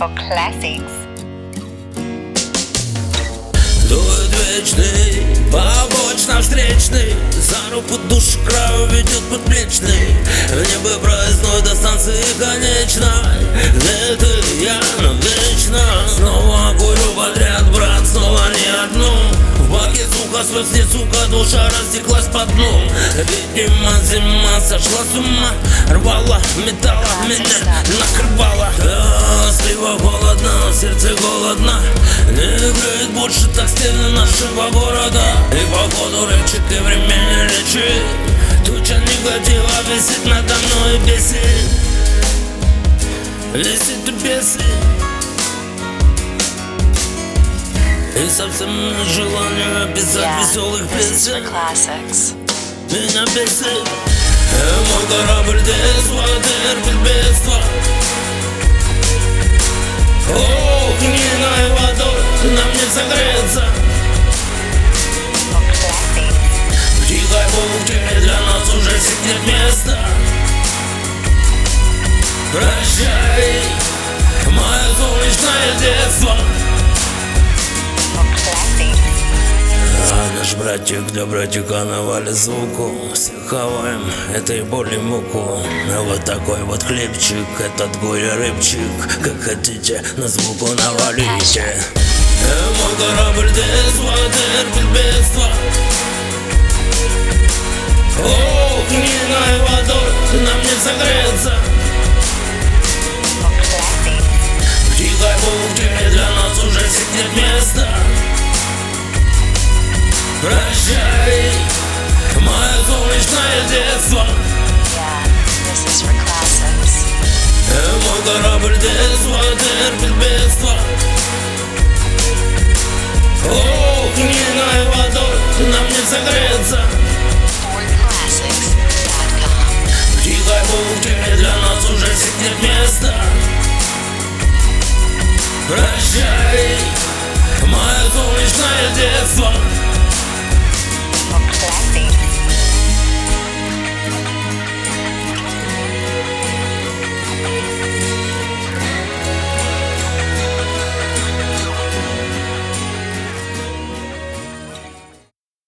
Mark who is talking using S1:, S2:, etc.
S1: for classics.
S2: Дует вечный, побочно встречный. За руку душу краю ведет подплечный. В небо проездной до станции конечной. Где ты, я навечно Снова курю подряд, брат, снова не одну. В баке сука, не сука, душа растеклась по дну. Видимо, зима сошла с ума Рвала, металла, меня голодно Не греет больше так стены нашего города. И походу рычит и времени лечит. Туча негатива висит надо мной и бесит Висит и бесит И совсем нет желания писать
S1: Yeah,
S2: веселых песен. Меня бесит. Э, Мой корабль детства терпит бедство согреться. В тихой бухте для нас уже нет места Прощай, мое солнечное детство. А наш братик для братика навали звуку. Все этой боли муку. А вот такой вот хлебчик, этот горе рыбчик. Как хотите, на звуку навалите Э, Мой корабль детства терпит бедство Ох, гнилой водой нам не согреться тихой бухте для нас уже нет места Прощай, мое солнечное детство
S1: согреться В для нас уже
S2: здесь нет Прощай, мое солнечное детство.